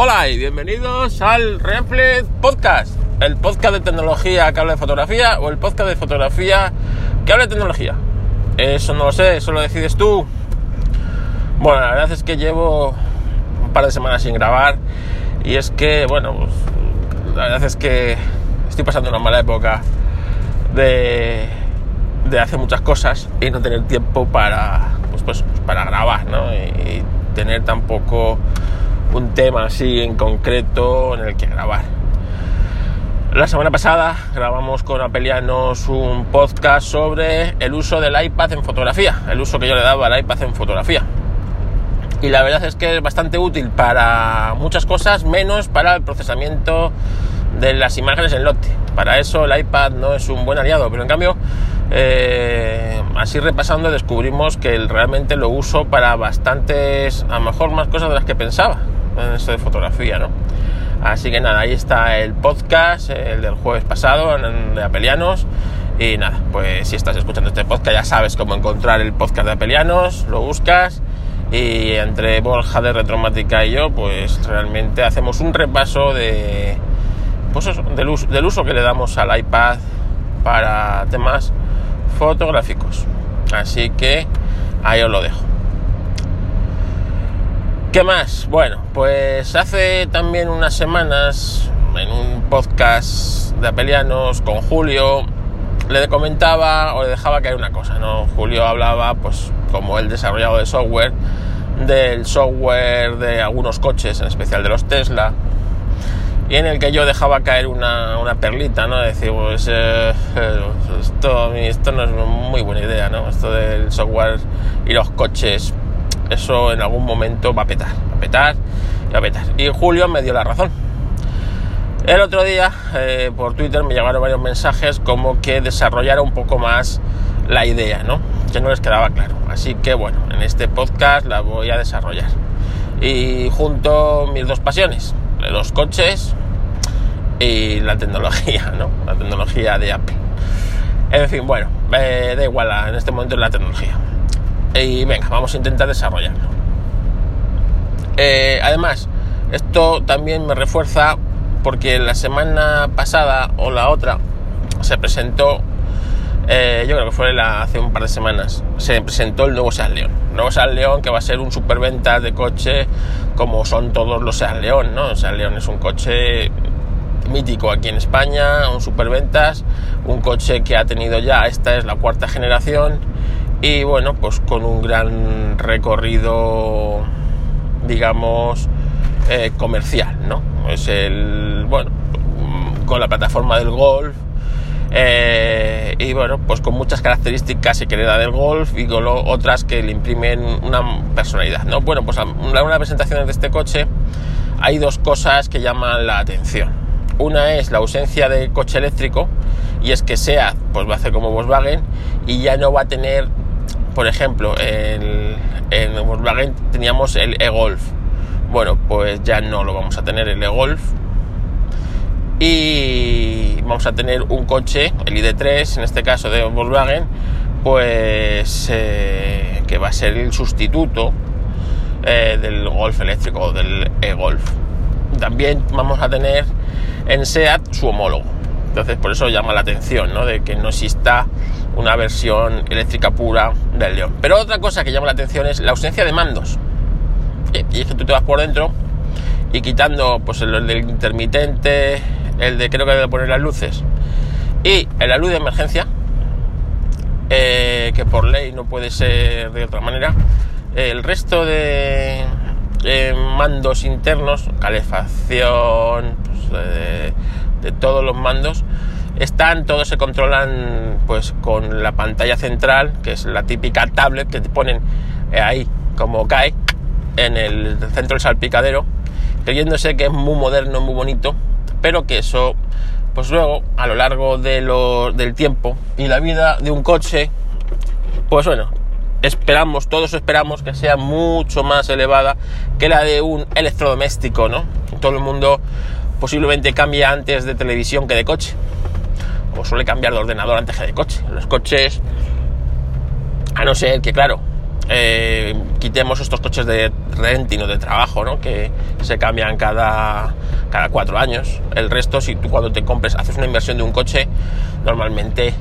Hola y bienvenidos al Reflex Podcast, el podcast de tecnología que habla de fotografía o el podcast de fotografía que habla de tecnología. Eso no lo sé, eso lo decides tú. Bueno, la verdad es que llevo un par de semanas sin grabar y es que, bueno, pues, la verdad es que estoy pasando una mala época de, de hacer muchas cosas y no tener tiempo para, pues, pues, para grabar, ¿no? Y, y tener tampoco un tema así en concreto en el que grabar. La semana pasada grabamos con Apelianos un podcast sobre el uso del iPad en fotografía, el uso que yo le daba al iPad en fotografía. Y la verdad es que es bastante útil para muchas cosas, menos para el procesamiento de las imágenes en lote. Para eso el iPad no es un buen aliado, pero en cambio, eh, así repasando, descubrimos que realmente lo uso para bastantes, a lo mejor más cosas de las que pensaba en esto de fotografía, ¿no? Así que nada, ahí está el podcast, el del jueves pasado, de Apelianos. Y nada, pues si estás escuchando este podcast ya sabes cómo encontrar el podcast de Apelianos, lo buscas y entre Borja de Retromática y yo, pues realmente hacemos un repaso de, pues del, uso, del uso que le damos al iPad para temas fotográficos. Así que ahí os lo dejo. ¿Qué más? Bueno, pues hace también unas semanas en un podcast de Apelianos con Julio le comentaba o le dejaba caer una cosa, ¿no? Julio hablaba, pues como el desarrollado de software, del software de algunos coches, en especial de los Tesla, y en el que yo dejaba caer una, una perlita, ¿no? Decir, pues eh, esto, esto no es muy buena idea, ¿no? Esto del software y los coches eso en algún momento va a petar, va a petar y va a petar. Y Julio me dio la razón. El otro día eh, por Twitter me llegaron varios mensajes como que desarrollara un poco más la idea, ¿no? Que no les quedaba claro. Así que bueno, en este podcast la voy a desarrollar. Y junto mis dos pasiones, los coches y la tecnología, ¿no? La tecnología de Apple. En fin, bueno, eh, da igual en este momento la tecnología y venga, vamos a intentar desarrollarlo. Eh, además, esto también me refuerza porque la semana pasada o la otra se presentó, eh, yo creo que fue la, hace un par de semanas, se presentó el nuevo Seat León. Nuevo Seat León que va a ser un superventa de coche como son todos los Seat León, ¿no? El Seat León es un coche mítico aquí en España, un superventas, un coche que ha tenido ya, esta es la cuarta generación y bueno, pues con un gran recorrido, digamos, eh, comercial, ¿no? Es el, bueno, con la plataforma del Golf eh, y bueno, pues con muchas características que le da del Golf y con otras que le imprimen una personalidad, ¿no? Bueno, pues en una de presentaciones de este coche hay dos cosas que llaman la atención. Una es la ausencia de coche eléctrico y es que SEAT pues va a hacer como Volkswagen y ya no va a tener por ejemplo, en, en Volkswagen teníamos el e-Golf. Bueno, pues ya no lo vamos a tener el e-Golf. Y vamos a tener un coche, el ID3, en este caso de Volkswagen, pues eh, que va a ser el sustituto eh, del Golf eléctrico, del e-Golf. También vamos a tener en SEAT su homólogo. Entonces, por eso llama la atención, ¿no? De que no exista una versión eléctrica pura del León. Pero otra cosa que llama la atención es la ausencia de mandos. Y es que tú te vas por dentro y quitando pues el, del intermitente, el de creo que debe poner las luces y la luz de emergencia, eh, que por ley no puede ser de otra manera, el resto de mandos internos, calefacción, pues, de todos los mandos, están, todos se controlan pues con la pantalla central, que es la típica tablet que te ponen eh, ahí como cae en el centro del salpicadero, creyéndose que es muy moderno, muy bonito, pero que eso pues luego a lo largo de lo, del tiempo y la vida de un coche, pues bueno, esperamos, todos esperamos que sea mucho más elevada que la de un electrodoméstico, ¿no? Todo el mundo posiblemente cambia antes de televisión que de coche o suele cambiar de ordenador antes que de coche. Los coches, a no ser que, claro, eh, quitemos estos coches de renting o de trabajo, ¿no? Que se cambian cada, cada cuatro años. El resto, si tú cuando te compres, haces una inversión de un coche, normalmente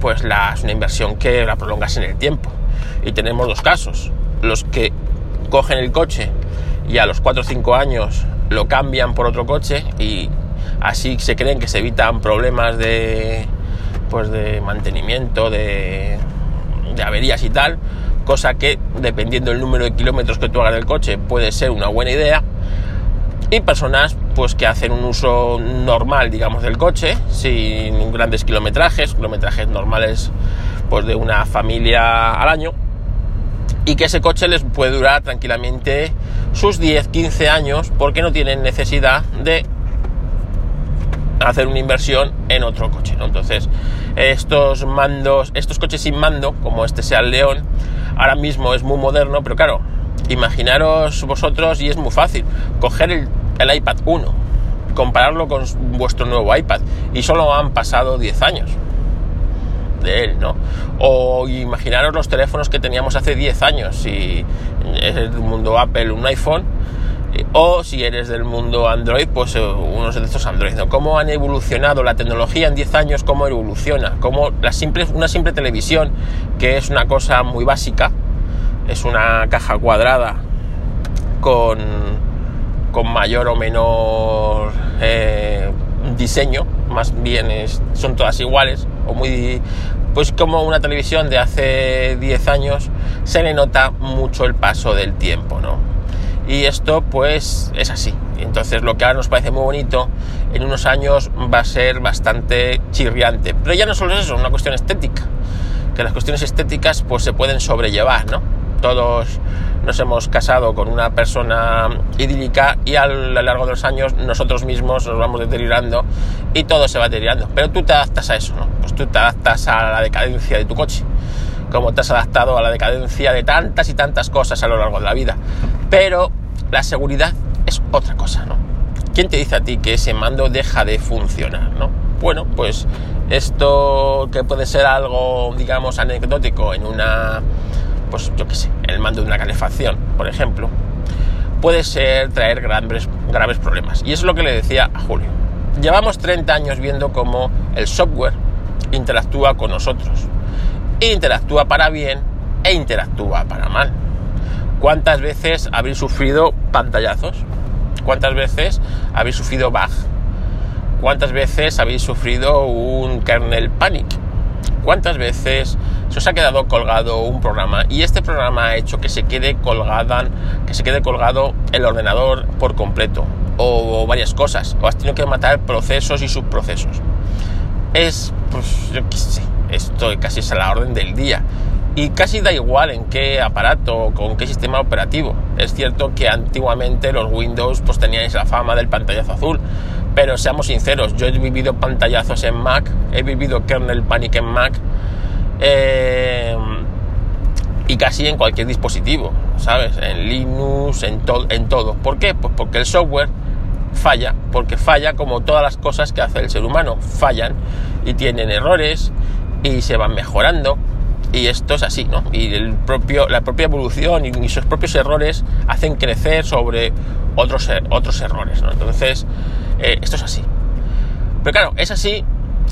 pues la, es una inversión que la prolongas en el tiempo. Y tenemos dos casos. Los que cogen el coche y a los 4 o 5 años lo cambian por otro coche y así se creen que se evitan problemas de pues de mantenimiento, de, averías y tal, cosa que dependiendo del número de kilómetros que tú hagas del coche puede ser una buena idea. Y personas pues que hacen un uso normal, digamos, del coche, sin grandes kilometrajes, kilometrajes normales pues de una familia al año, y que ese coche les puede durar tranquilamente sus 10, 15 años porque no tienen necesidad de hacer una inversión en otro coche. Entonces, estos mandos, estos coches sin mando, como este sea el León, ahora mismo es muy moderno, pero claro, imaginaros vosotros y es muy fácil coger el, el iPad 1, compararlo con vuestro nuevo iPad y solo han pasado 10 años de él, ¿no? O imaginaros los teléfonos que teníamos hace 10 años, si es del mundo Apple un iPhone, o si eres del mundo Android, pues eh, unos de estos Android, ¿no? ¿Cómo han evolucionado la tecnología en 10 años? ¿Cómo evoluciona? ¿Cómo la simple, una simple televisión, que es una cosa muy básica, es una caja cuadrada con, con mayor o menor eh, diseño, más bien son todas iguales, o muy pues como una televisión de hace 10 años se le nota mucho el paso del tiempo, ¿no? Y esto pues es así. Entonces lo que ahora nos parece muy bonito, en unos años va a ser bastante chirriante. Pero ya no solo es eso, es una cuestión estética. Que las cuestiones estéticas pues se pueden sobrellevar, ¿no? Todos nos hemos casado con una persona idílica y a lo largo de los años nosotros mismos nos vamos deteriorando y todo se va deteriorando. Pero tú te adaptas a eso, ¿no? Pues tú te adaptas a la decadencia de tu coche, como te has adaptado a la decadencia de tantas y tantas cosas a lo largo de la vida. Pero la seguridad es otra cosa, ¿no? ¿Quién te dice a ti que ese mando deja de funcionar, ¿no? Bueno, pues esto que puede ser algo, digamos, anecdótico en una pues yo qué sé, el mando de una calefacción, por ejemplo, puede ser traer graves, graves problemas. Y eso es lo que le decía a Julio. Llevamos 30 años viendo cómo el software interactúa con nosotros. Interactúa para bien e interactúa para mal. ¿Cuántas veces habéis sufrido pantallazos? ¿Cuántas veces habéis sufrido bug? ¿Cuántas veces habéis sufrido un kernel panic? ¿Cuántas veces se os ha quedado colgado un programa y este programa ha hecho que se quede colgada, que se quede colgado el ordenador por completo o, varias cosas o has tenido que matar procesos y subprocesos? Es, pues yo qué sé, esto casi es a la orden del día y casi da igual en qué aparato o con qué sistema operativo. Es cierto que antiguamente los Windows pues tenían la fama del pantallazo azul, pero seamos sinceros, yo he vivido pantallazos en Mac, he vivido kernel panic en Mac eh, y casi en cualquier dispositivo, ¿sabes? En Linux, en, en todo. ¿Por qué? Pues porque el software falla, porque falla como todas las cosas que hace el ser humano, fallan y tienen errores y se van mejorando. Y esto es así, ¿no? Y el propio, la propia evolución y, sus propios errores hacen crecer sobre otros, otros errores, ¿no? Entonces, eh, esto es así. Pero claro, es así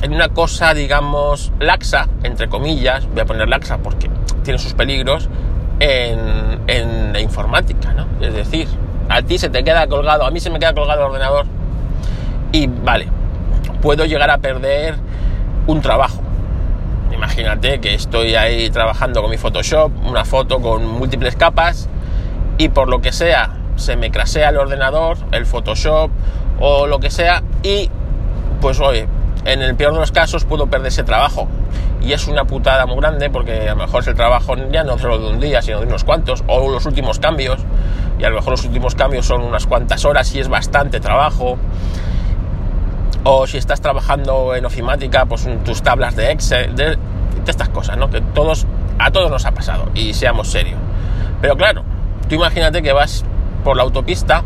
en una cosa, digamos, laxa, entre comillas, voy a poner laxa porque tiene sus peligros, en, en la informática, ¿no? Es decir, a ti se te queda colgado, a mí se me queda colgado el ordenador y vale, puedo llegar a perder un trabajo. Imagínate que estoy ahí trabajando con mi Photoshop, una foto con múltiples capas y por lo que sea se me crasea el ordenador, el Photoshop o lo que sea y pues oye, en el peor de los casos puedo perder ese trabajo. Y es una putada muy grande porque a lo mejor es el trabajo ya no solo de un día sino de unos cuantos o los últimos cambios y a lo mejor los últimos cambios son unas cuantas horas y es bastante trabajo. O si estás trabajando en ofimática pues tus tablas de Excel de, estas cosas ¿no? que todos a todos nos ha pasado y seamos serios pero claro tú imagínate que vas por la autopista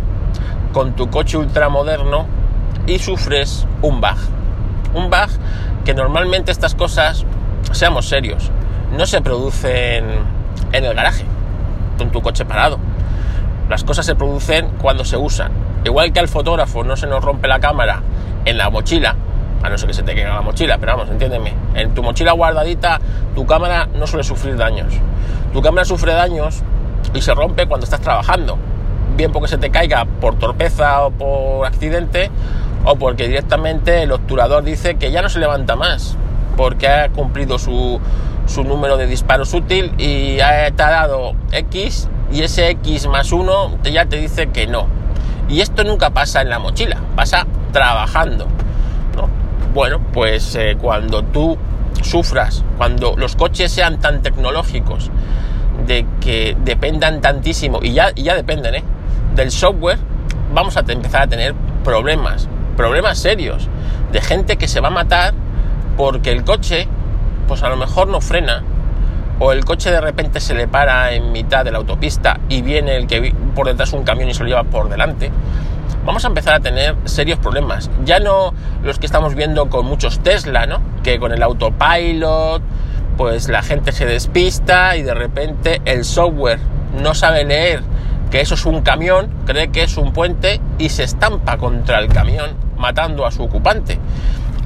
con tu coche ultramoderno y sufres un bug. Un bug que normalmente estas cosas, seamos serios, no se producen en el garaje. con tu coche parado. Las cosas se producen cuando se usan. Igual que al fotógrafo no se nos rompe la cámara en la mochila, a no ser que se te caiga la mochila, pero vamos, entiéndeme. En tu mochila guardadita, tu cámara no suele sufrir daños. Tu cámara sufre daños y se rompe cuando estás trabajando. Bien porque se te caiga por torpeza o por accidente, o porque directamente el obturador dice que ya no se levanta más, porque ha cumplido su, su número de disparos útil y te ha dado X y ese X más 1 ya te dice que no. Y esto nunca pasa en la mochila, pasa trabajando. Bueno, pues eh, cuando tú sufras, cuando los coches sean tan tecnológicos, de que dependan tantísimo, y ya, y ya dependen, ¿eh? del software, vamos a empezar a tener problemas, problemas serios, de gente que se va a matar porque el coche, pues a lo mejor no frena, o el coche de repente se le para en mitad de la autopista y viene el que por detrás un camión y se lo lleva por delante, vamos a empezar a tener serios problemas. Ya no los que estamos viendo con muchos Tesla, ¿no? Que con el autopilot, pues la gente se despista y de repente el software no sabe leer que eso es un camión, cree que es un puente y se estampa contra el camión, matando a su ocupante.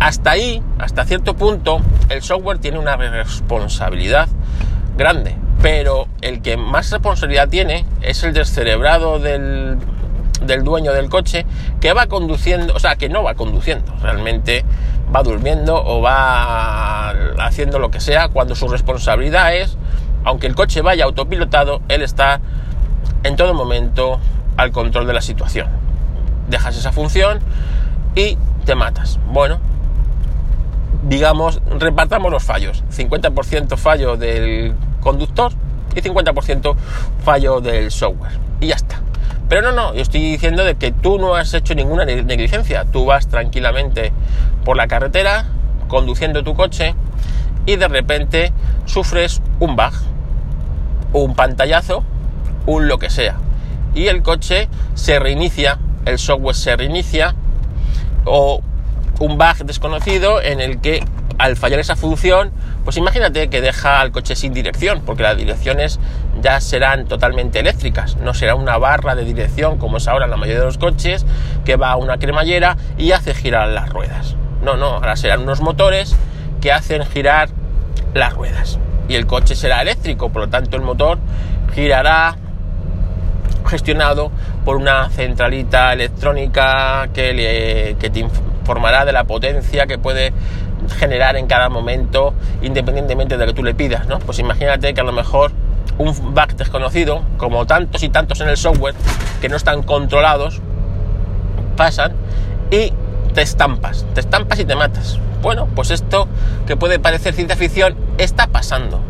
Hasta ahí, hasta cierto punto, el software tiene una responsabilidad grande, pero el que más responsabilidad tiene es el descerebrado del del dueño del coche que va conduciendo, o sea, que no va conduciendo, realmente va durmiendo o va haciendo lo que sea cuando su responsabilidad es, aunque el coche vaya autopilotado, él está en todo momento al control de la situación. Dejas esa función y te matas. Bueno, digamos, repartamos los fallos. 50% fallo del conductor y 50% fallo del software. Y ya está. Pero no, no, yo estoy diciendo de que tú no has hecho ninguna negligencia. Tú vas tranquilamente por la carretera, conduciendo tu coche, y de repente sufres un bug, un pantallazo, un lo que sea. Y el coche se reinicia, el software se reinicia, o un bug desconocido en el que al fallar esa función, pues imagínate que deja al coche sin dirección, porque las direcciones ya serán totalmente eléctricas, no será una barra de dirección como es ahora en la mayoría de los coches, que va a una cremallera y hace girar las ruedas. No, no, ahora serán unos motores que hacen girar las ruedas. Y el coche será eléctrico, por lo tanto el motor girará gestionado por una centralita electrónica que, te informará de la potencia que puede generar en cada momento, independientemente de lo que tú le pidas, ¿no? Pues imagínate que a lo mejor un bug desconocido, como tantos y tantos en el software, que no están controlados, pasan y te estampas, te estampas y te matas. Bueno, pues esto que puede parecer ciencia ficción está pasando.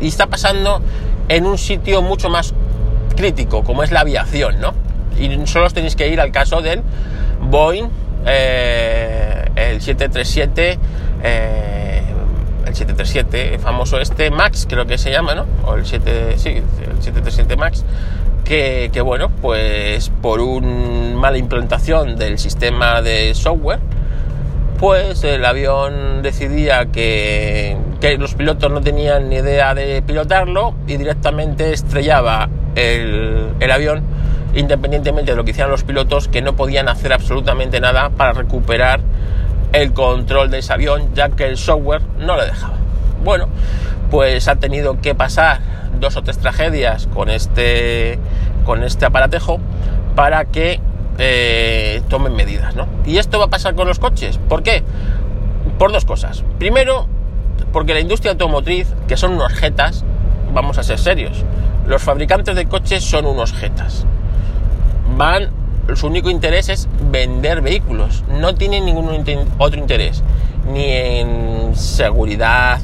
Y está pasando en un sitio mucho más crítico, como es la aviación, ¿no? Y solo os tenéis que ir al caso del Boeing, eh, el 737, eh, el 737 famoso este, Max creo que se llama, ¿no? O el 7, sí, el 737 Max, que, que bueno, pues por una mala implantación del sistema de software, pues el avión decidía que, que, los pilotos no tenían ni idea de pilotarlo y directamente estrellaba el, el, avión independientemente de lo que hicieran los pilotos que no podían hacer absolutamente nada para recuperar el control de ese avión ya que el software no le dejaba. Bueno, pues ha tenido que pasar dos o tres tragedias con este, con este aparatejo para que eh, tomen medidas, ¿no? Y esto va a pasar con los coches. ¿Por qué? Por dos cosas. Primero, porque la industria automotriz, que son unos jetas, vamos a ser serios, los fabricantes de coches son unos jetas. Van su único interés es vender vehículos, no tienen ningún otro interés, ni en seguridad,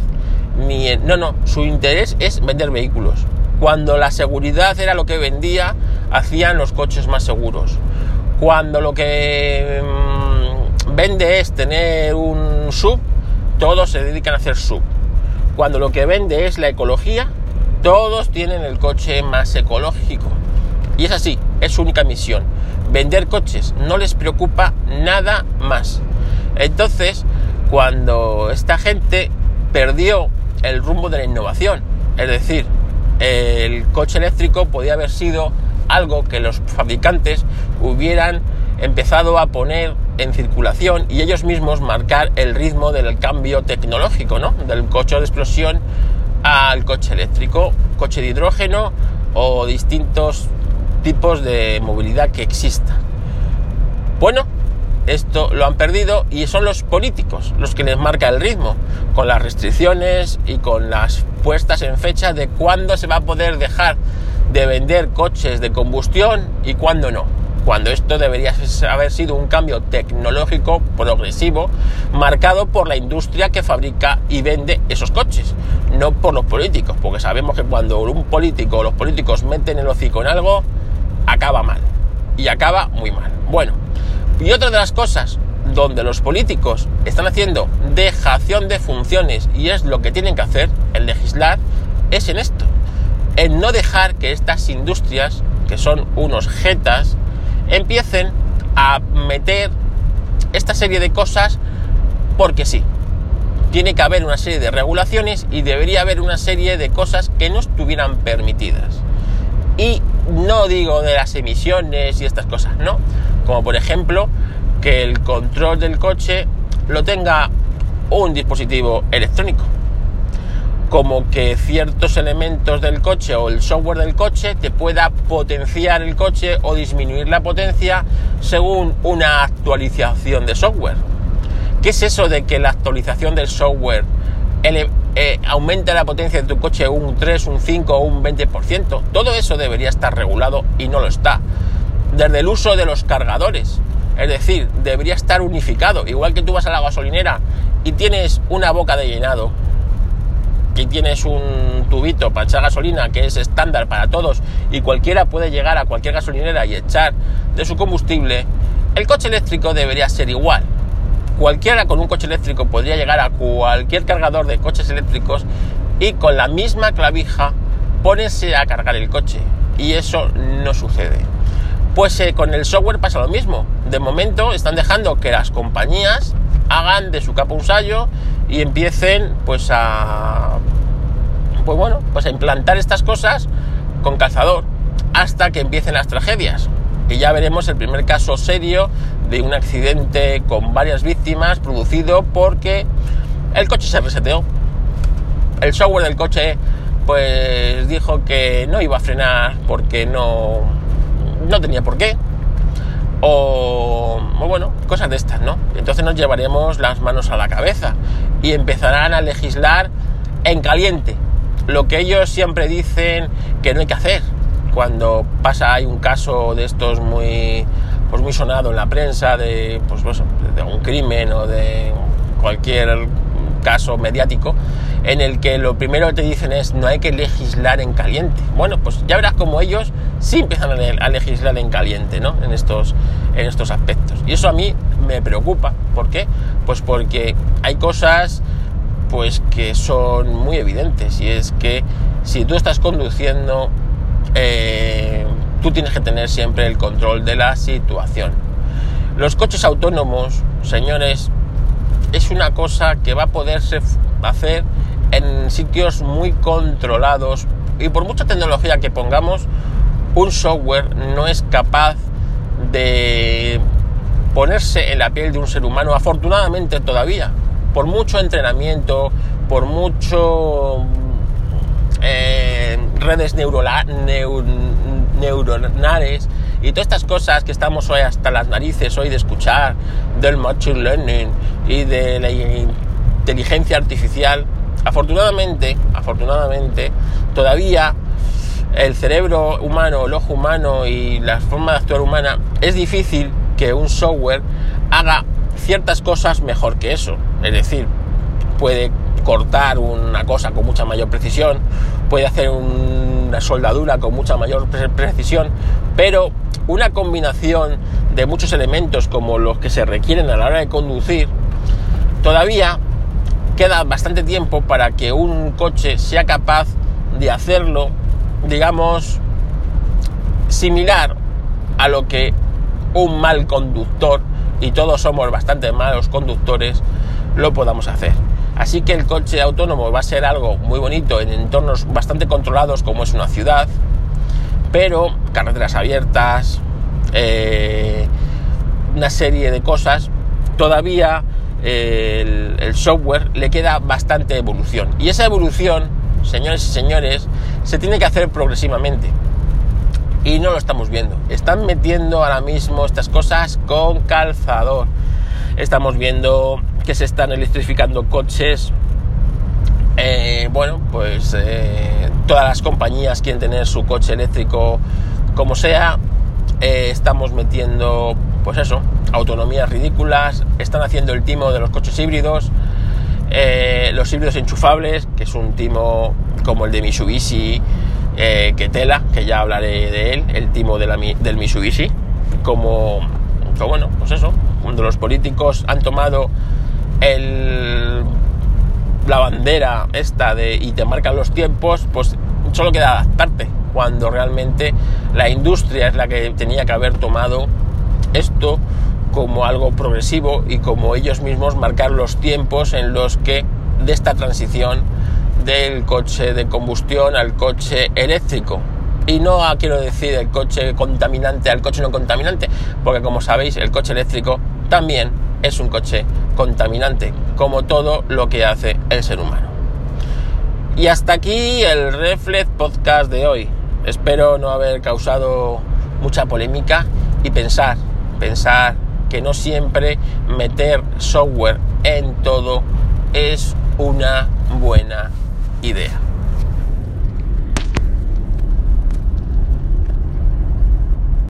ni en... No, no, su interés es vender vehículos. Cuando la seguridad era lo que vendía, hacían los coches más seguros. Cuando lo que mmm, vende es tener un sub, todos se dedican a hacer sub. Cuando lo que vende es la ecología, todos tienen el coche más ecológico. Y es así, es su única misión vender coches, no les preocupa nada más. Entonces, cuando esta gente perdió el rumbo de la innovación, es decir, el coche eléctrico podía haber sido algo que los fabricantes hubieran empezado a poner en circulación y ellos mismos marcar el ritmo del cambio tecnológico, ¿no? Del coche de explosión al coche eléctrico, coche de hidrógeno o distintos tipos de movilidad que existan. Bueno, esto lo han perdido y son los políticos los que les marca el ritmo, con las restricciones y con las puestas en fecha de cuándo se va a poder dejar de vender coches de combustión y cuándo no. Cuando esto debería haber sido un cambio tecnológico progresivo marcado por la industria que fabrica y vende esos coches, no por los políticos, porque sabemos que cuando un político o los políticos meten el hocico en algo, acaba mal. Y acaba muy mal. Bueno, y otra de las cosas donde los políticos están haciendo dejación de funciones y es lo que tienen que hacer, el legislar, es en esto. En no dejar que estas industrias, que son unos jetas, empiecen a meter esta serie de cosas porque sí. Tiene que haber una serie de regulaciones y debería haber una serie de cosas que no estuvieran permitidas. Y no digo de las emisiones y estas cosas, no. Como por ejemplo que el control del coche lo tenga un dispositivo electrónico. Como que ciertos elementos del coche o el software del coche te pueda potenciar el coche o disminuir la potencia según una actualización de software. ¿Qué es eso de que la actualización del software eh, aumenta la potencia de tu coche un 3, un 5 o un 20%. Todo eso debería estar regulado y no lo está. Desde el uso de los cargadores. Es decir, debería estar unificado. Igual que tú vas a la gasolinera y tienes una boca de llenado y tienes un tubito para echar gasolina que es estándar para todos y cualquiera puede llegar a cualquier gasolinera y echar de su combustible, el coche eléctrico debería ser igual cualquiera con un coche eléctrico podría llegar a cualquier cargador de coches eléctricos y con la misma clavija ponerse a cargar el coche. Y eso no sucede. Pues eh, con el software pasa lo mismo. De momento están dejando que las compañías hagan de su capa un sallo y empiecen pues a pues bueno, pues a implantar estas cosas con calzador hasta que empiecen las tragedias. Y ya veremos el primer caso serio de un accidente con varias víctimas producido porque el coche se reseteó. El software del coche pues dijo que no iba a frenar porque no, no tenía por qué. O, o, bueno, cosas de estas, ¿no? Entonces nos llevaremos las manos a la cabeza y empezarán a legislar en caliente. Lo que ellos siempre dicen que no hay que hacer. Cuando pasa, hay un caso de estos muy pues muy sonado en la prensa de, pues, pues, de un crimen o de cualquier caso mediático en el que lo primero que te dicen es no hay que legislar en caliente. Bueno, pues ya verás como ellos sí empiezan a legislar en caliente, ¿no? En estos, en estos aspectos. Y eso a mí me preocupa. ¿Por qué? Pues porque hay cosas pues que son muy evidentes y es que si tú estás conduciendo eh, tú tienes que tener siempre el control de la situación. Los coches autónomos, señores, es una cosa que va a poderse hacer en sitios muy controlados y por mucha tecnología que pongamos, un software no es capaz de ponerse en la piel de un ser humano, afortunadamente todavía, por mucho entrenamiento, por mucho eh, redes neuronales y todas estas cosas que estamos hoy hasta las narices hoy de escuchar del machine learning y de la inteligencia artificial, afortunadamente, afortunadamente, todavía el cerebro humano, el ojo humano y la forma de actuar humana es difícil que un software haga ciertas cosas mejor que eso. Es decir, puede cortar una cosa con mucha mayor precisión, puede hacer una soldadura con mucha mayor precisión, pero una combinación de muchos elementos como los que se requieren a la hora de conducir, todavía queda bastante tiempo para que un coche sea capaz de hacerlo, digamos, similar a lo que un mal conductor, y todos somos bastante malos conductores, lo podamos hacer. Así que el coche autónomo va a ser algo muy bonito en entornos bastante controlados como es una ciudad, pero carreteras abiertas, eh, una serie de cosas, todavía eh, el, el software le queda bastante evolución. Y esa evolución, señores y señores, se tiene que hacer progresivamente. Y no lo estamos viendo. Están metiendo ahora mismo estas cosas con calzador. Estamos viendo que se están electrificando coches. Eh, bueno, pues eh, todas las compañías quieren tener su coche eléctrico como sea. Eh, estamos metiendo, pues eso, autonomías ridículas. Están haciendo el timo de los coches híbridos. los híbridos enchufables, que es un timo como el de Mitsubishi, que tela, que ya hablaré de él, el timo de la, del Mitsubishi. Como, como, bueno, pues eso, cuando los políticos han tomado el, la bandera esta de y te marcan los tiempos, pues solo queda adaptarte, cuando realmente la industria es la que tenía que haber tomado esto como algo progresivo y como ellos mismos marcar los tiempos en los que de esta transición del coche de combustión al coche eléctrico. Y no quiero decir el coche contaminante al coche no contaminante, porque como sabéis el coche eléctrico también es un coche contaminante, como todo lo que hace el ser humano. Y hasta aquí el Reflex Podcast de hoy. Espero no haber causado mucha polémica y pensar, pensar que no siempre meter software en todo es una buena idea.